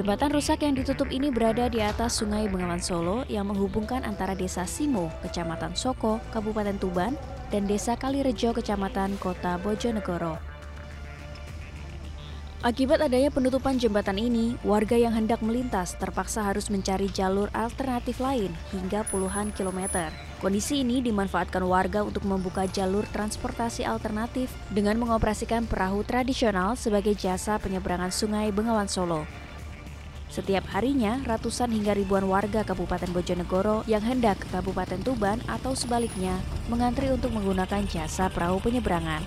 Jembatan rusak yang ditutup ini berada di atas Sungai Bengawan Solo yang menghubungkan antara Desa Simo, Kecamatan Soko, Kabupaten Tuban, dan Desa Kalirejo, Kecamatan Kota Bojonegoro. Akibat adanya penutupan jembatan ini, warga yang hendak melintas terpaksa harus mencari jalur alternatif lain hingga puluhan kilometer. Kondisi ini dimanfaatkan warga untuk membuka jalur transportasi alternatif dengan mengoperasikan perahu tradisional sebagai jasa penyeberangan sungai Bengawan Solo. Setiap harinya, ratusan hingga ribuan warga Kabupaten Bojonegoro yang hendak ke Kabupaten Tuban atau sebaliknya mengantri untuk menggunakan jasa perahu penyeberangan.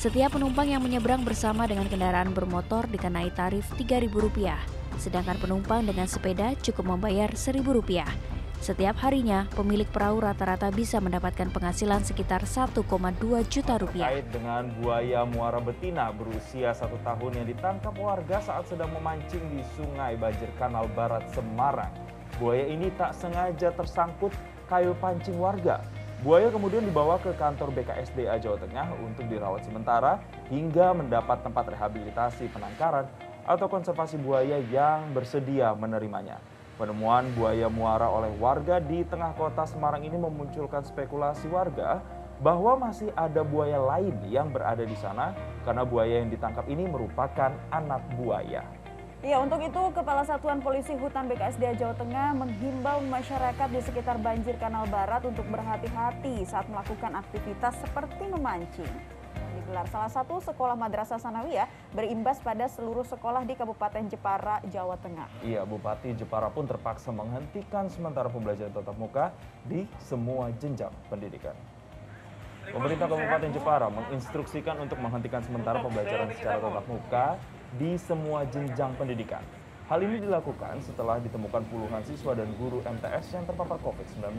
Setiap penumpang yang menyeberang bersama dengan kendaraan bermotor dikenai tarif Rp3.000, sedangkan penumpang dengan sepeda cukup membayar Rp1.000. Setiap harinya, pemilik perahu rata-rata bisa mendapatkan penghasilan sekitar 1,2 juta rupiah. Terkait dengan buaya muara betina berusia satu tahun yang ditangkap warga saat sedang memancing di Sungai Banjir Kanal Barat Semarang. Buaya ini tak sengaja tersangkut kayu pancing warga Buaya kemudian dibawa ke kantor BKSDA Jawa Tengah untuk dirawat sementara hingga mendapat tempat rehabilitasi penangkaran atau konservasi buaya yang bersedia menerimanya. Penemuan buaya muara oleh warga di tengah kota Semarang ini memunculkan spekulasi warga bahwa masih ada buaya lain yang berada di sana karena buaya yang ditangkap ini merupakan anak buaya. Ya, untuk itu Kepala Satuan Polisi Hutan BKSDA Jawa Tengah menghimbau masyarakat di sekitar banjir Kanal Barat untuk berhati-hati saat melakukan aktivitas seperti memancing. Digelar salah satu sekolah madrasah sanawiyah berimbas pada seluruh sekolah di Kabupaten Jepara, Jawa Tengah. Iya, Bupati Jepara pun terpaksa menghentikan sementara pembelajaran tatap muka di semua jenjang pendidikan. Pemerintah Kabupaten Jepara menginstruksikan untuk menghentikan sementara pembelajaran secara tatap muka di semua jenjang pendidikan. Hal ini dilakukan setelah ditemukan puluhan siswa dan guru MTS yang terpapar COVID-19.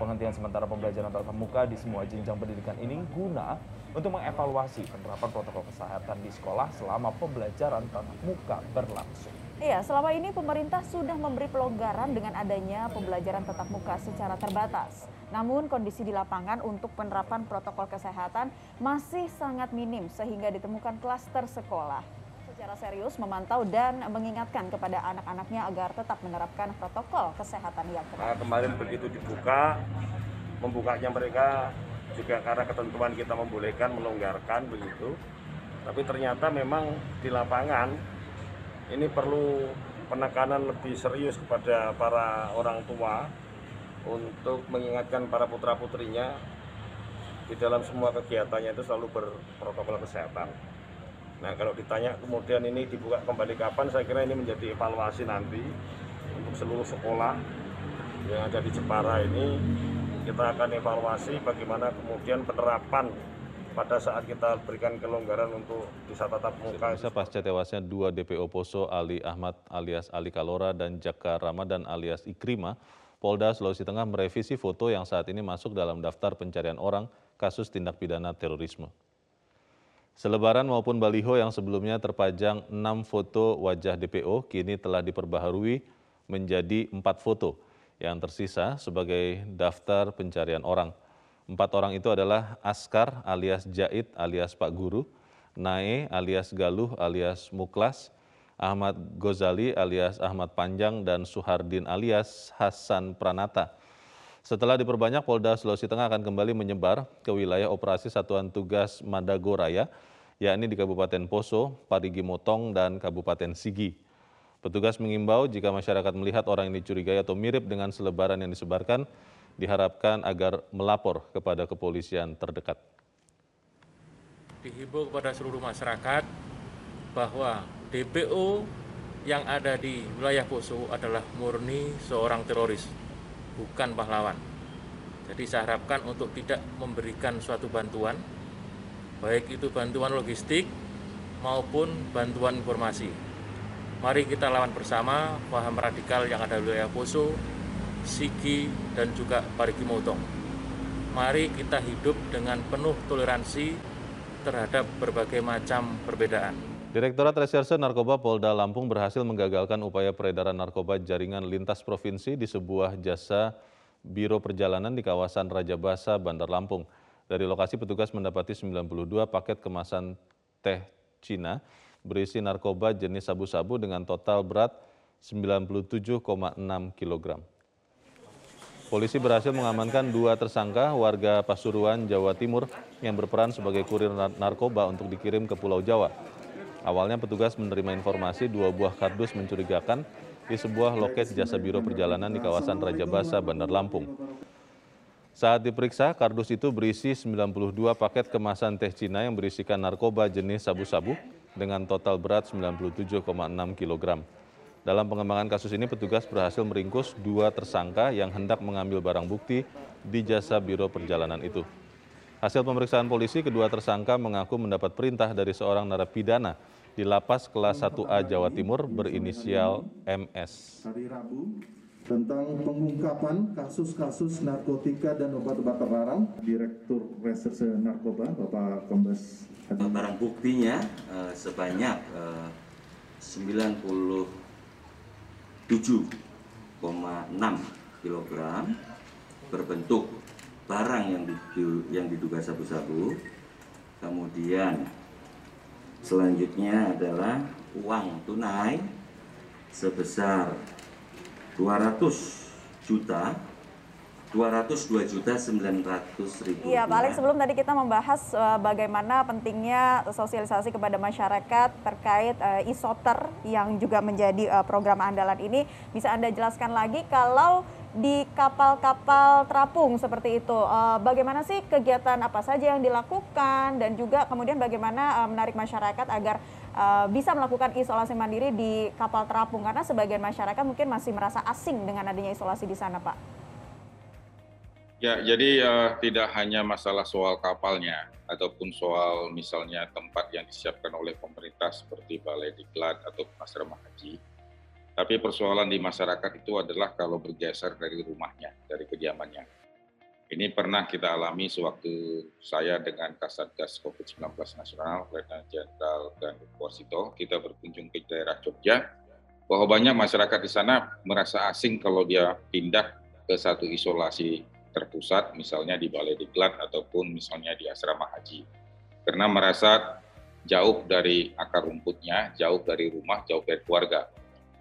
Penghentian sementara pembelajaran tatap muka di semua jenjang pendidikan ini guna untuk mengevaluasi penerapan protokol kesehatan di sekolah selama pembelajaran tatap muka berlangsung. Iya, selama ini pemerintah sudah memberi pelonggaran dengan adanya pembelajaran tatap muka secara terbatas. Namun kondisi di lapangan untuk penerapan protokol kesehatan masih sangat minim sehingga ditemukan klaster sekolah secara serius memantau dan mengingatkan kepada anak-anaknya agar tetap menerapkan protokol kesehatan yang ketat. Nah, kemarin begitu dibuka, membukanya mereka juga karena ketentuan kita membolehkan, melonggarkan begitu. Tapi ternyata memang di lapangan ini perlu penekanan lebih serius kepada para orang tua untuk mengingatkan para putra-putrinya di dalam semua kegiatannya itu selalu berprotokol kesehatan. Nah kalau ditanya kemudian ini dibuka kembali kapan, saya kira ini menjadi evaluasi nanti untuk seluruh sekolah yang ada di Jepara ini kita akan evaluasi bagaimana kemudian penerapan pada saat kita berikan kelonggaran untuk bisa tatap muka. Bisa pasca tewasnya dua DPO Poso Ali Ahmad alias Ali Kalora dan Jaka Ramadan alias Ikrima, Polda Sulawesi Tengah merevisi foto yang saat ini masuk dalam daftar pencarian orang kasus tindak pidana terorisme. Selebaran maupun baliho yang sebelumnya terpajang enam foto wajah DPO kini telah diperbaharui menjadi empat foto yang tersisa sebagai daftar pencarian orang. Empat orang itu adalah Askar alias Jait alias Pak Guru, Nae alias Galuh alias Muklas, Ahmad Gozali alias Ahmad Panjang, dan Suhardin alias Hasan Pranata. Setelah diperbanyak, Polda Sulawesi Tengah akan kembali menyebar ke wilayah operasi Satuan Tugas Madagoraya yakni di Kabupaten Poso, Parigi Motong, dan Kabupaten Sigi. Petugas mengimbau jika masyarakat melihat orang ini curigai atau mirip dengan selebaran yang disebarkan, diharapkan agar melapor kepada kepolisian terdekat. Dihimbau kepada seluruh masyarakat bahwa DPO yang ada di wilayah Poso adalah murni seorang teroris, bukan pahlawan. Jadi saya harapkan untuk tidak memberikan suatu bantuan baik itu bantuan logistik maupun bantuan informasi. Mari kita lawan bersama paham radikal yang ada di wilayah Poso, Sigi, dan juga Parigi Motong. Mari kita hidup dengan penuh toleransi terhadap berbagai macam perbedaan. Direktorat Reserse Narkoba Polda Lampung berhasil menggagalkan upaya peredaran narkoba jaringan lintas provinsi di sebuah jasa Biro Perjalanan di kawasan Raja Basa, Bandar Lampung. Dari lokasi petugas mendapati 92 paket kemasan teh Cina berisi narkoba jenis sabu-sabu dengan total berat 97,6 kg. Polisi berhasil mengamankan dua tersangka warga Pasuruan, Jawa Timur yang berperan sebagai kurir narkoba untuk dikirim ke Pulau Jawa. Awalnya petugas menerima informasi dua buah kardus mencurigakan di sebuah loket jasa biro perjalanan di kawasan Raja Basa, Bandar Lampung. Saat diperiksa, kardus itu berisi 92 paket kemasan teh Cina yang berisikan narkoba jenis sabu-sabu dengan total berat 97,6 kg. Dalam pengembangan kasus ini, petugas berhasil meringkus dua tersangka yang hendak mengambil barang bukti di jasa biro perjalanan itu. Hasil pemeriksaan polisi, kedua tersangka mengaku mendapat perintah dari seorang narapidana di lapas kelas 1A Jawa Timur berinisial MS. Hari Rabu tentang pengungkapan kasus-kasus narkotika dan obat-obat terlarang Direktur Reserse Narkoba Bapak Kombes Barang buktinya uh, sebanyak uh, 97,6 kg berbentuk barang yang yang diduga sabu-sabu kemudian Selanjutnya adalah uang tunai sebesar 200 juta 202 juta 900 ribu. Iya, paling sebelum tadi kita membahas uh, bagaimana pentingnya sosialisasi kepada masyarakat terkait uh, isoter yang juga menjadi uh, program andalan ini, bisa anda jelaskan lagi kalau di kapal-kapal terapung seperti itu. Uh, bagaimana sih kegiatan apa saja yang dilakukan dan juga kemudian bagaimana uh, menarik masyarakat agar uh, bisa melakukan isolasi mandiri di kapal terapung karena sebagian masyarakat mungkin masih merasa asing dengan adanya isolasi di sana, Pak. Ya, jadi uh, tidak hanya masalah soal kapalnya ataupun soal misalnya tempat yang disiapkan oleh pemerintah seperti balai diklat atau asrama haji tapi persoalan di masyarakat itu adalah kalau bergeser dari rumahnya, dari kediamannya. Ini pernah kita alami sewaktu saya dengan Kasatgas COVID-19 Nasional, Letnan Jenderal dan Warsito, kita berkunjung ke daerah Jogja, bahwa banyak masyarakat di sana merasa asing kalau dia pindah ke satu isolasi terpusat, misalnya di Balai Diklat ataupun misalnya di asrama haji. Karena merasa jauh dari akar rumputnya, jauh dari rumah, jauh dari keluarga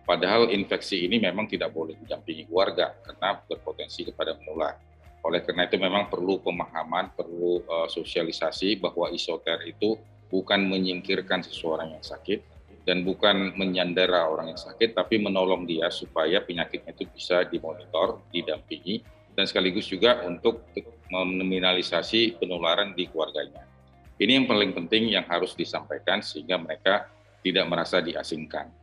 Padahal infeksi ini memang tidak boleh didampingi keluarga karena berpotensi kepada menular. Oleh karena itu memang perlu pemahaman, perlu uh, sosialisasi bahwa isoter itu bukan menyingkirkan seseorang yang sakit dan bukan menyandera orang yang sakit, tapi menolong dia supaya penyakitnya itu bisa dimonitor, didampingi, dan sekaligus juga untuk meminimalisasi penularan di keluarganya. Ini yang paling penting yang harus disampaikan sehingga mereka tidak merasa diasingkan.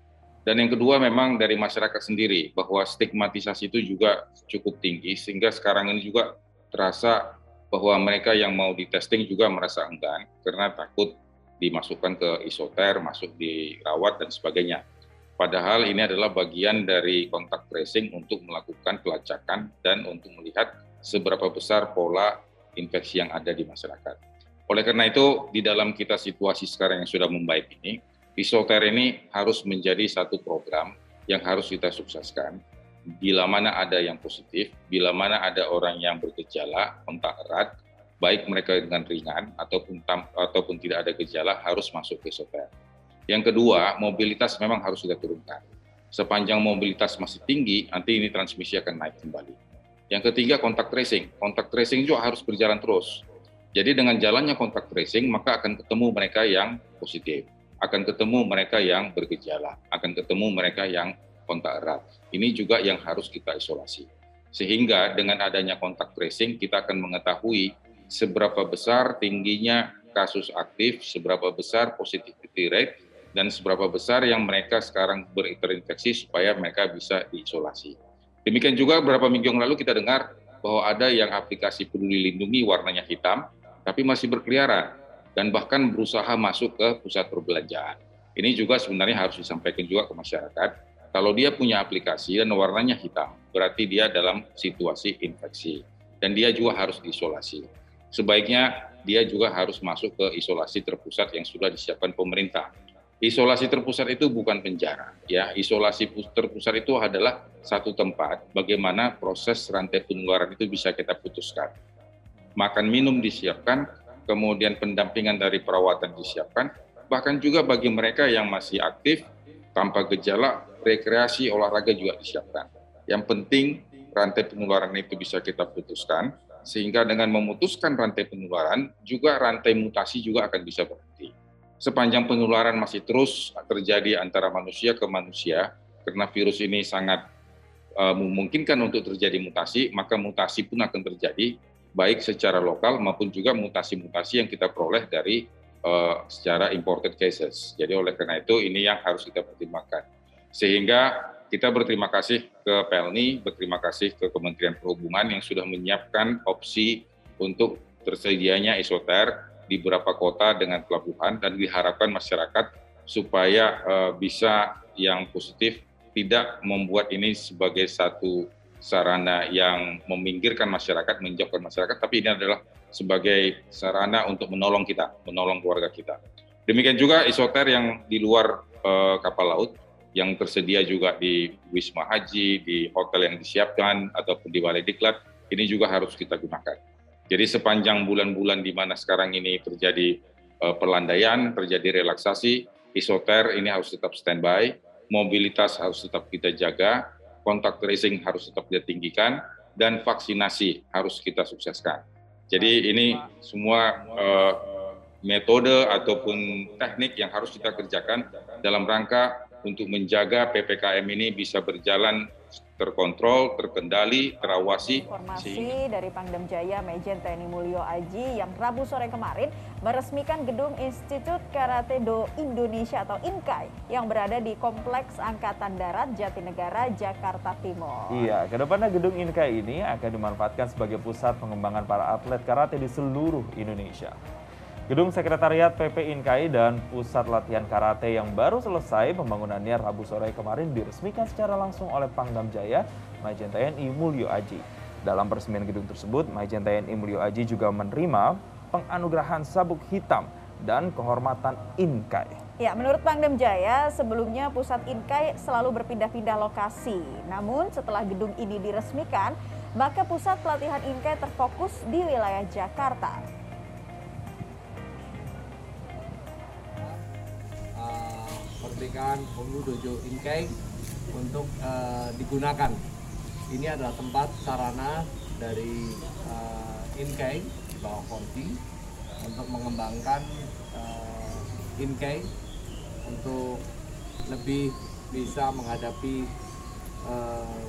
Dan yang kedua memang dari masyarakat sendiri bahwa stigmatisasi itu juga cukup tinggi sehingga sekarang ini juga terasa bahwa mereka yang mau di testing juga merasa enggan karena takut dimasukkan ke isoter, masuk dirawat dan sebagainya. Padahal ini adalah bagian dari kontak tracing untuk melakukan pelacakan dan untuk melihat seberapa besar pola infeksi yang ada di masyarakat. Oleh karena itu, di dalam kita situasi sekarang yang sudah membaik ini, Isoter ini harus menjadi satu program yang harus kita sukseskan. Bila mana ada yang positif, bila mana ada orang yang bergejala, kontak erat, baik mereka dengan ringan ataupun ataupun tidak ada gejala harus masuk ke isoter. Yang kedua, mobilitas memang harus kita turunkan. Sepanjang mobilitas masih tinggi, nanti ini transmisi akan naik kembali. Yang ketiga, kontak tracing. Kontak tracing juga harus berjalan terus. Jadi dengan jalannya kontak tracing, maka akan ketemu mereka yang positif akan ketemu mereka yang bergejala, akan ketemu mereka yang kontak erat. Ini juga yang harus kita isolasi. Sehingga dengan adanya kontak tracing kita akan mengetahui seberapa besar tingginya kasus aktif, seberapa besar positivity rate, dan seberapa besar yang mereka sekarang berinfeksi supaya mereka bisa diisolasi. Demikian juga beberapa minggu yang lalu kita dengar bahwa ada yang aplikasi peduli lindungi warnanya hitam, tapi masih berkeliaran dan bahkan berusaha masuk ke pusat perbelanjaan. Ini juga sebenarnya harus disampaikan juga ke masyarakat. Kalau dia punya aplikasi dan warnanya hitam, berarti dia dalam situasi infeksi. Dan dia juga harus diisolasi. Sebaiknya dia juga harus masuk ke isolasi terpusat yang sudah disiapkan pemerintah. Isolasi terpusat itu bukan penjara, ya. Isolasi terpusat itu adalah satu tempat bagaimana proses rantai penularan itu bisa kita putuskan. Makan minum disiapkan, kemudian pendampingan dari perawatan disiapkan, bahkan juga bagi mereka yang masih aktif, tanpa gejala, rekreasi olahraga juga disiapkan. Yang penting rantai penularan itu bisa kita putuskan, sehingga dengan memutuskan rantai penularan, juga rantai mutasi juga akan bisa berhenti. Sepanjang penularan masih terus terjadi antara manusia ke manusia, karena virus ini sangat uh, memungkinkan untuk terjadi mutasi, maka mutasi pun akan terjadi, baik secara lokal maupun juga mutasi-mutasi yang kita peroleh dari uh, secara imported cases. Jadi oleh karena itu ini yang harus kita pertimbangkan. Sehingga kita berterima kasih ke Pelni, berterima kasih ke Kementerian Perhubungan yang sudah menyiapkan opsi untuk tersedianya isoter di beberapa kota dengan pelabuhan dan diharapkan masyarakat supaya uh, bisa yang positif tidak membuat ini sebagai satu sarana yang meminggirkan masyarakat, menjauhkan masyarakat, tapi ini adalah sebagai sarana untuk menolong kita, menolong keluarga kita. Demikian juga isoter yang di luar uh, kapal laut, yang tersedia juga di Wisma Haji, di hotel yang disiapkan, ataupun di Balai Diklat, ini juga harus kita gunakan. Jadi sepanjang bulan-bulan di mana sekarang ini terjadi uh, pelandaian, terjadi relaksasi, isoter ini harus tetap standby, mobilitas harus tetap kita jaga, kontak tracing harus tetap kita tinggikan, dan vaksinasi harus kita sukseskan. Jadi ini semua uh, metode ataupun teknik yang harus kita kerjakan dalam rangka untuk menjaga PPKM ini bisa berjalan terkontrol, terkendali, terawasi. Informasi dari Pangdam Jaya Mejen TNI Mulyo Aji yang Rabu sore kemarin meresmikan gedung Institut Karate Do Indonesia atau INKAI yang berada di Kompleks Angkatan Darat Jatinegara, Jakarta Timur. Iya, ke depannya gedung INKAI ini akan dimanfaatkan sebagai pusat pengembangan para atlet karate di seluruh Indonesia. Gedung Sekretariat PP Inkai dan Pusat Latihan Karate yang baru selesai pembangunannya Rabu sore kemarin diresmikan secara langsung oleh Pangdam Jaya Majen TNI Mulyo Aji. Dalam peresmian gedung tersebut, Majen TNI Mulyo Aji juga menerima penganugerahan sabuk hitam dan kehormatan Inkai. Ya, menurut Pangdam Jaya, sebelumnya pusat Inkai selalu berpindah-pindah lokasi. Namun setelah gedung ini diresmikan, maka pusat pelatihan Inkai terfokus di wilayah Jakarta. Kemerdekaan Hulu Dojo Inkai untuk uh, digunakan. Ini adalah tempat sarana dari uh, Inkai di bawah Konti untuk mengembangkan uh, Inkai untuk lebih bisa menghadapi uh,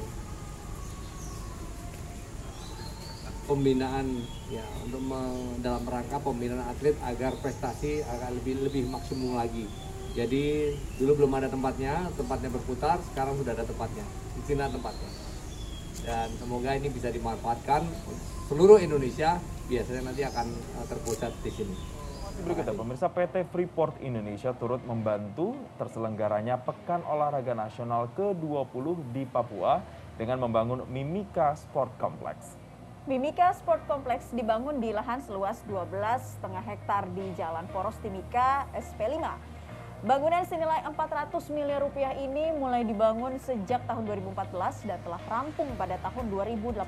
pembinaan ya untuk dalam rangka pembinaan atlet agar prestasi agar lebih lebih maksimum lagi. Jadi dulu belum ada tempatnya, tempatnya berputar, sekarang sudah ada tempatnya. Di sini tempatnya. Dan semoga ini bisa dimanfaatkan seluruh Indonesia, biasanya nanti akan eh, terpusat di sini. Berikutnya, pemirsa PT Freeport Indonesia turut membantu terselenggaranya Pekan Olahraga Nasional ke-20 di Papua dengan membangun Mimika Sport Complex. Mimika Sport Complex dibangun di lahan seluas 12,5 hektar di Jalan Poros Timika SP5 Bangunan senilai 400 miliar rupiah ini mulai dibangun sejak tahun 2014 dan telah rampung pada tahun 2018.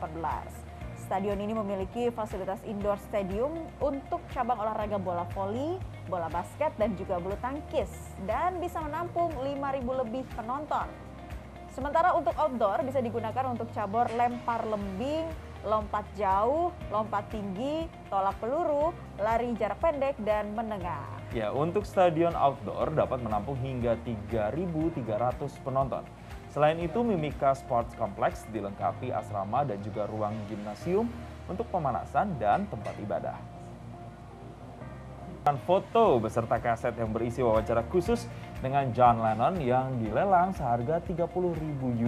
Stadion ini memiliki fasilitas indoor stadium untuk cabang olahraga bola voli, bola basket, dan juga bulu tangkis dan bisa menampung 5.000 lebih penonton. Sementara untuk outdoor bisa digunakan untuk cabur lempar lembing, lompat jauh, lompat tinggi, tolak peluru, lari jarak pendek, dan menengah. Ya, untuk stadion outdoor dapat menampung hingga 3.300 penonton. Selain itu, Mimika Sports Complex dilengkapi asrama dan juga ruang gimnasium untuk pemanasan dan tempat ibadah. Dan foto beserta kaset yang berisi wawancara khusus dengan John Lennon yang dilelang seharga 30.000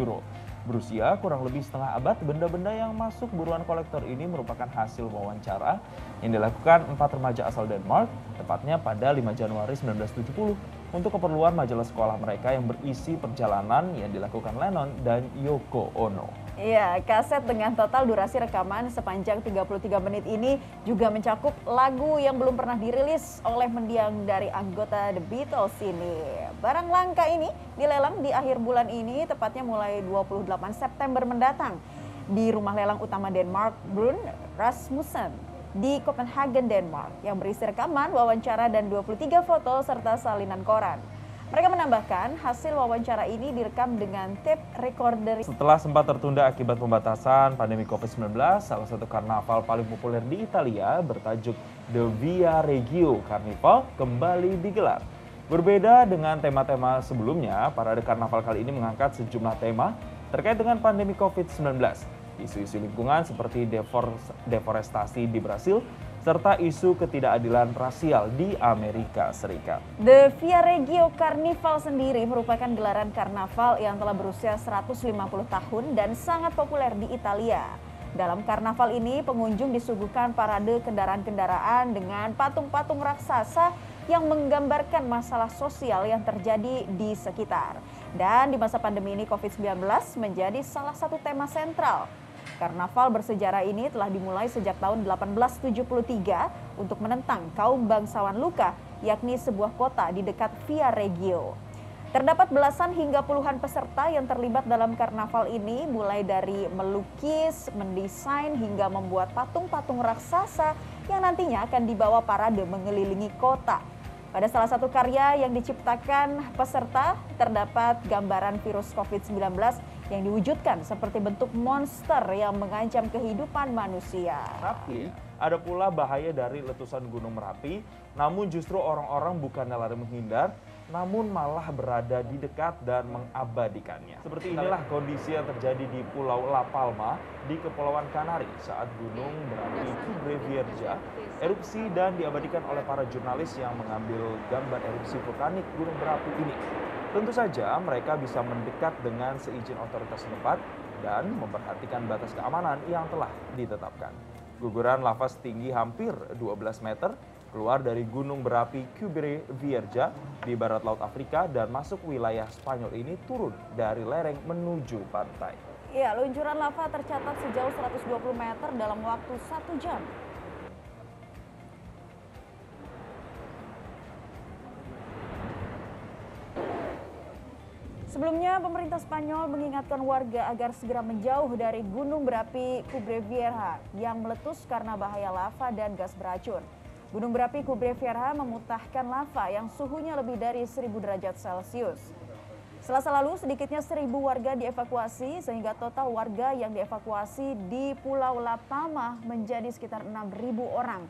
euro. Berusia kurang lebih setengah abad, benda-benda yang masuk buruan kolektor ini merupakan hasil wawancara yang dilakukan empat remaja asal Denmark, tepatnya pada 5 Januari 1970 untuk keperluan majalah sekolah mereka yang berisi perjalanan yang dilakukan Lennon dan Yoko Ono. Iya, kaset dengan total durasi rekaman sepanjang 33 menit ini juga mencakup lagu yang belum pernah dirilis oleh mendiang dari anggota The Beatles ini. Barang langka ini dilelang di akhir bulan ini, tepatnya mulai 28 September mendatang di rumah lelang utama Denmark, Brun Rasmussen di Copenhagen, Denmark yang berisi rekaman, wawancara, dan 23 foto serta salinan koran. Mereka menambahkan hasil wawancara ini direkam dengan tape recorder. Setelah sempat tertunda akibat pembatasan pandemi COVID-19, salah satu karnaval paling populer di Italia bertajuk The Via Regio Carnival kembali digelar. Berbeda dengan tema-tema sebelumnya, parade karnaval kali ini mengangkat sejumlah tema terkait dengan pandemi COVID-19. Isu-isu lingkungan seperti deforestasi di Brasil serta isu ketidakadilan rasial di Amerika Serikat. The Via Regio Carnival sendiri merupakan gelaran karnaval yang telah berusia 150 tahun dan sangat populer di Italia. Dalam karnaval ini, pengunjung disuguhkan parade kendaraan-kendaraan dengan patung-patung raksasa yang menggambarkan masalah sosial yang terjadi di sekitar. Dan di masa pandemi ini COVID-19 menjadi salah satu tema sentral Karnaval bersejarah ini telah dimulai sejak tahun 1873 untuk menentang kaum bangsawan Luka, yakni sebuah kota di dekat Via Regio. Terdapat belasan hingga puluhan peserta yang terlibat dalam karnaval ini, mulai dari melukis, mendesain, hingga membuat patung-patung raksasa yang nantinya akan dibawa parade mengelilingi kota. Pada salah satu karya yang diciptakan peserta, terdapat gambaran virus COVID-19 yang diwujudkan seperti bentuk monster yang mengancam kehidupan manusia. Tapi ada pula bahaya dari letusan Gunung Merapi, namun justru orang-orang bukannya lari menghindar, namun malah berada di dekat dan mengabadikannya. Seperti inilah kondisi yang terjadi di Pulau La Palma di Kepulauan Kanari saat gunung berapi Cubre Vierja erupsi dan diabadikan oleh para jurnalis yang mengambil gambar erupsi vulkanik gunung berapi ini. Tentu saja mereka bisa mendekat dengan seizin otoritas setempat dan memperhatikan batas keamanan yang telah ditetapkan. Guguran lava setinggi hampir 12 meter keluar dari gunung berapi Cubre Vierja di barat Laut Afrika dan masuk wilayah Spanyol ini turun dari lereng menuju pantai. Ya, luncuran lava tercatat sejauh 120 meter dalam waktu satu jam. Sebelumnya, pemerintah Spanyol mengingatkan warga agar segera menjauh dari gunung berapi Cubre Vieja yang meletus karena bahaya lava dan gas beracun. Gunung berapi Cubre Vieja memutahkan lava yang suhunya lebih dari 1000 derajat Celcius. Selasa lalu, sedikitnya 1000 warga dievakuasi sehingga total warga yang dievakuasi di Pulau La Palma menjadi sekitar 6000 orang.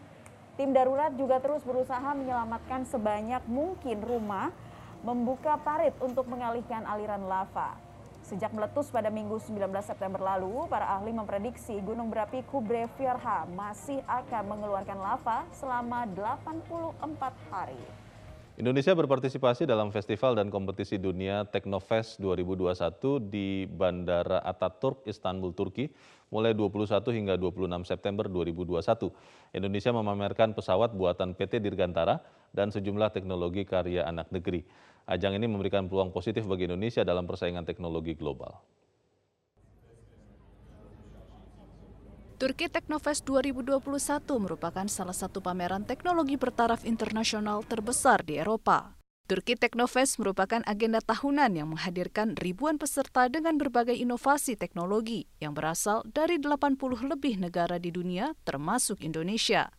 Tim darurat juga terus berusaha menyelamatkan sebanyak mungkin rumah membuka parit untuk mengalihkan aliran lava. Sejak meletus pada Minggu 19 September lalu, para ahli memprediksi gunung berapi Kubre masih akan mengeluarkan lava selama 84 hari. Indonesia berpartisipasi dalam festival dan kompetisi dunia Teknofest 2021 di Bandara Ataturk, Istanbul, Turki mulai 21 hingga 26 September 2021. Indonesia memamerkan pesawat buatan PT Dirgantara dan sejumlah teknologi karya anak negeri. Ajang ini memberikan peluang positif bagi Indonesia dalam persaingan teknologi global. Turki Teknofest 2021 merupakan salah satu pameran teknologi bertaraf internasional terbesar di Eropa. Turki Teknofest merupakan agenda tahunan yang menghadirkan ribuan peserta dengan berbagai inovasi teknologi yang berasal dari 80 lebih negara di dunia termasuk Indonesia.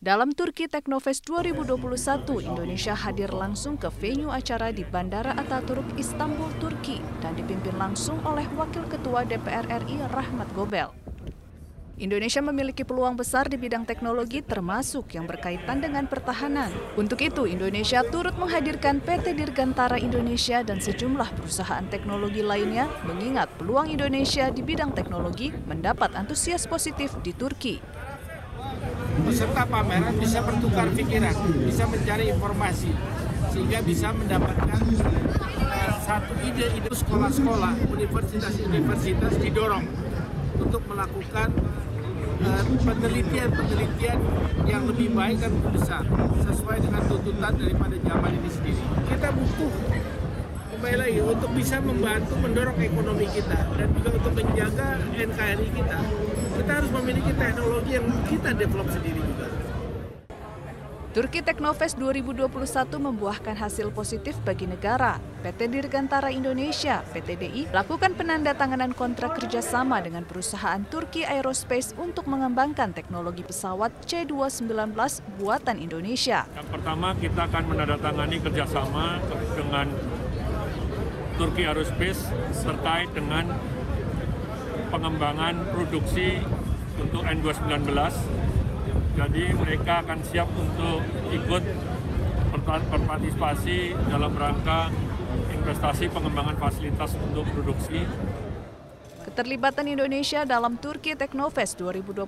Dalam Turki Teknofest 2021, Indonesia hadir langsung ke venue acara di Bandara Ataturk, Istanbul, Turki dan dipimpin langsung oleh Wakil Ketua DPR RI Rahmat Gobel. Indonesia memiliki peluang besar di bidang teknologi termasuk yang berkaitan dengan pertahanan. Untuk itu, Indonesia turut menghadirkan PT Dirgantara Indonesia dan sejumlah perusahaan teknologi lainnya mengingat peluang Indonesia di bidang teknologi mendapat antusias positif di Turki. Peserta pameran bisa bertukar pikiran, bisa mencari informasi, sehingga bisa mendapatkan uh, satu ide-ide sekolah-sekolah, universitas-universitas didorong untuk melakukan Eh, penelitian-penelitian yang lebih baik dan lebih besar sesuai dengan tuntutan daripada zaman ini sendiri. Kita butuh kembali lagi untuk bisa membantu mendorong ekonomi kita dan juga untuk menjaga NKRI kita. Kita harus memiliki teknologi yang kita develop sendiri juga. Turki Teknofest 2021 membuahkan hasil positif bagi negara. PT Dirgantara Indonesia, PTDI, lakukan penandatanganan kontrak kerjasama dengan perusahaan Turki Aerospace untuk mengembangkan teknologi pesawat C-219 buatan Indonesia. Yang pertama kita akan menandatangani kerjasama dengan Turki Aerospace terkait dengan pengembangan produksi untuk N219 jadi mereka akan siap untuk ikut berpartisipasi dalam rangka investasi pengembangan fasilitas untuk produksi. Keterlibatan Indonesia dalam Turki Teknofest 2021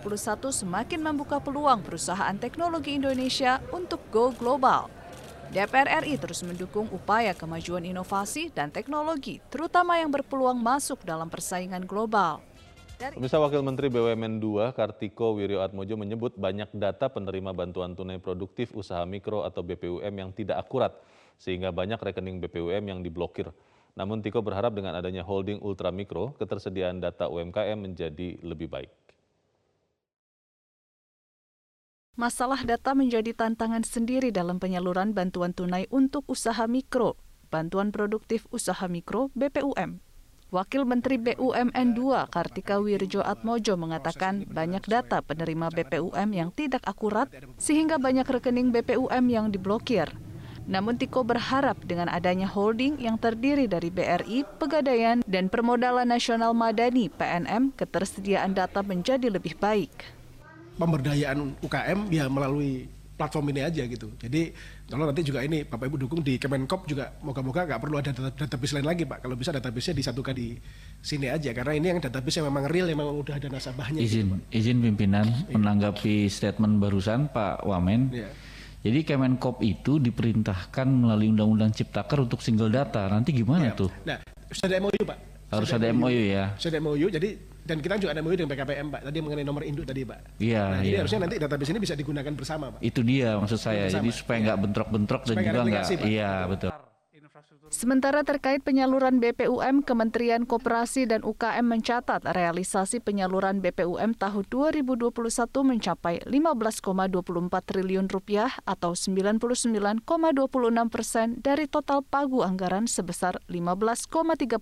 semakin membuka peluang perusahaan teknologi Indonesia untuk go global. DPR RI terus mendukung upaya kemajuan inovasi dan teknologi, terutama yang berpeluang masuk dalam persaingan global. Pemirsa Wakil Menteri BUMN 2 Kartiko Wirjoatmojo menyebut banyak data penerima bantuan tunai produktif usaha mikro atau BPUM yang tidak akurat, sehingga banyak rekening BPUM yang diblokir. Namun Tiko berharap dengan adanya holding ultramikro, ketersediaan data UMKM menjadi lebih baik. Masalah data menjadi tantangan sendiri dalam penyaluran bantuan tunai untuk usaha mikro, bantuan produktif usaha mikro BPUM. Wakil Menteri BUMN 2 Kartika Wirjo Atmojo mengatakan banyak data penerima BPUM yang tidak akurat sehingga banyak rekening BPUM yang diblokir. Namun Tiko berharap dengan adanya holding yang terdiri dari BRI, Pegadaian, dan Permodalan Nasional Madani PNM, ketersediaan data menjadi lebih baik. Pemberdayaan UKM ya melalui platform ini aja gitu. Jadi kalau nanti juga ini Bapak Ibu dukung di Kemenkop juga moga-moga nggak perlu ada database lain lagi Pak. Kalau bisa database-nya disatukan di sini aja karena ini yang database yang memang real yang memang udah ada nasabahnya. Izin gitu, izin pimpinan iya. menanggapi statement barusan Pak Wamen. Iya. Jadi Kemenkop itu diperintahkan melalui Undang-Undang Ciptaker untuk single data. Nanti gimana iya. tuh? Nah, sudah ada MOU Pak. Harus ada MOU ya. Sudah ada MOU. Jadi dan kita juga ada MOU dengan BKPM Pak. Tadi mengenai nomor induk tadi Pak. Iya. Nah, jadi iya. harusnya nanti database ini bisa digunakan bersama Pak. Itu dia maksud saya. Bersama. Jadi supaya nggak ya. bentrok-bentrok dan juga nggak. Iya betul. Sementara terkait penyaluran BPUM, Kementerian Koperasi dan UKM mencatat realisasi penyaluran BPUM tahun 2021 mencapai 15,24 triliun rupiah atau 99,26 persen dari total pagu anggaran sebesar 15,36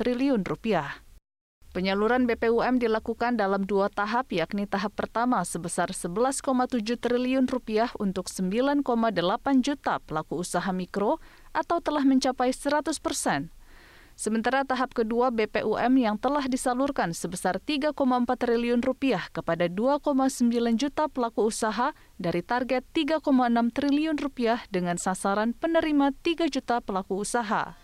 triliun rupiah. Penyaluran BPUM dilakukan dalam dua tahap, yakni tahap pertama sebesar 11,7 triliun rupiah untuk 9,8 juta pelaku usaha mikro atau telah mencapai 100 persen. Sementara tahap kedua BPUM yang telah disalurkan sebesar 3,4 triliun rupiah kepada 2,9 juta pelaku usaha dari target 3,6 triliun rupiah dengan sasaran penerima 3 juta pelaku usaha.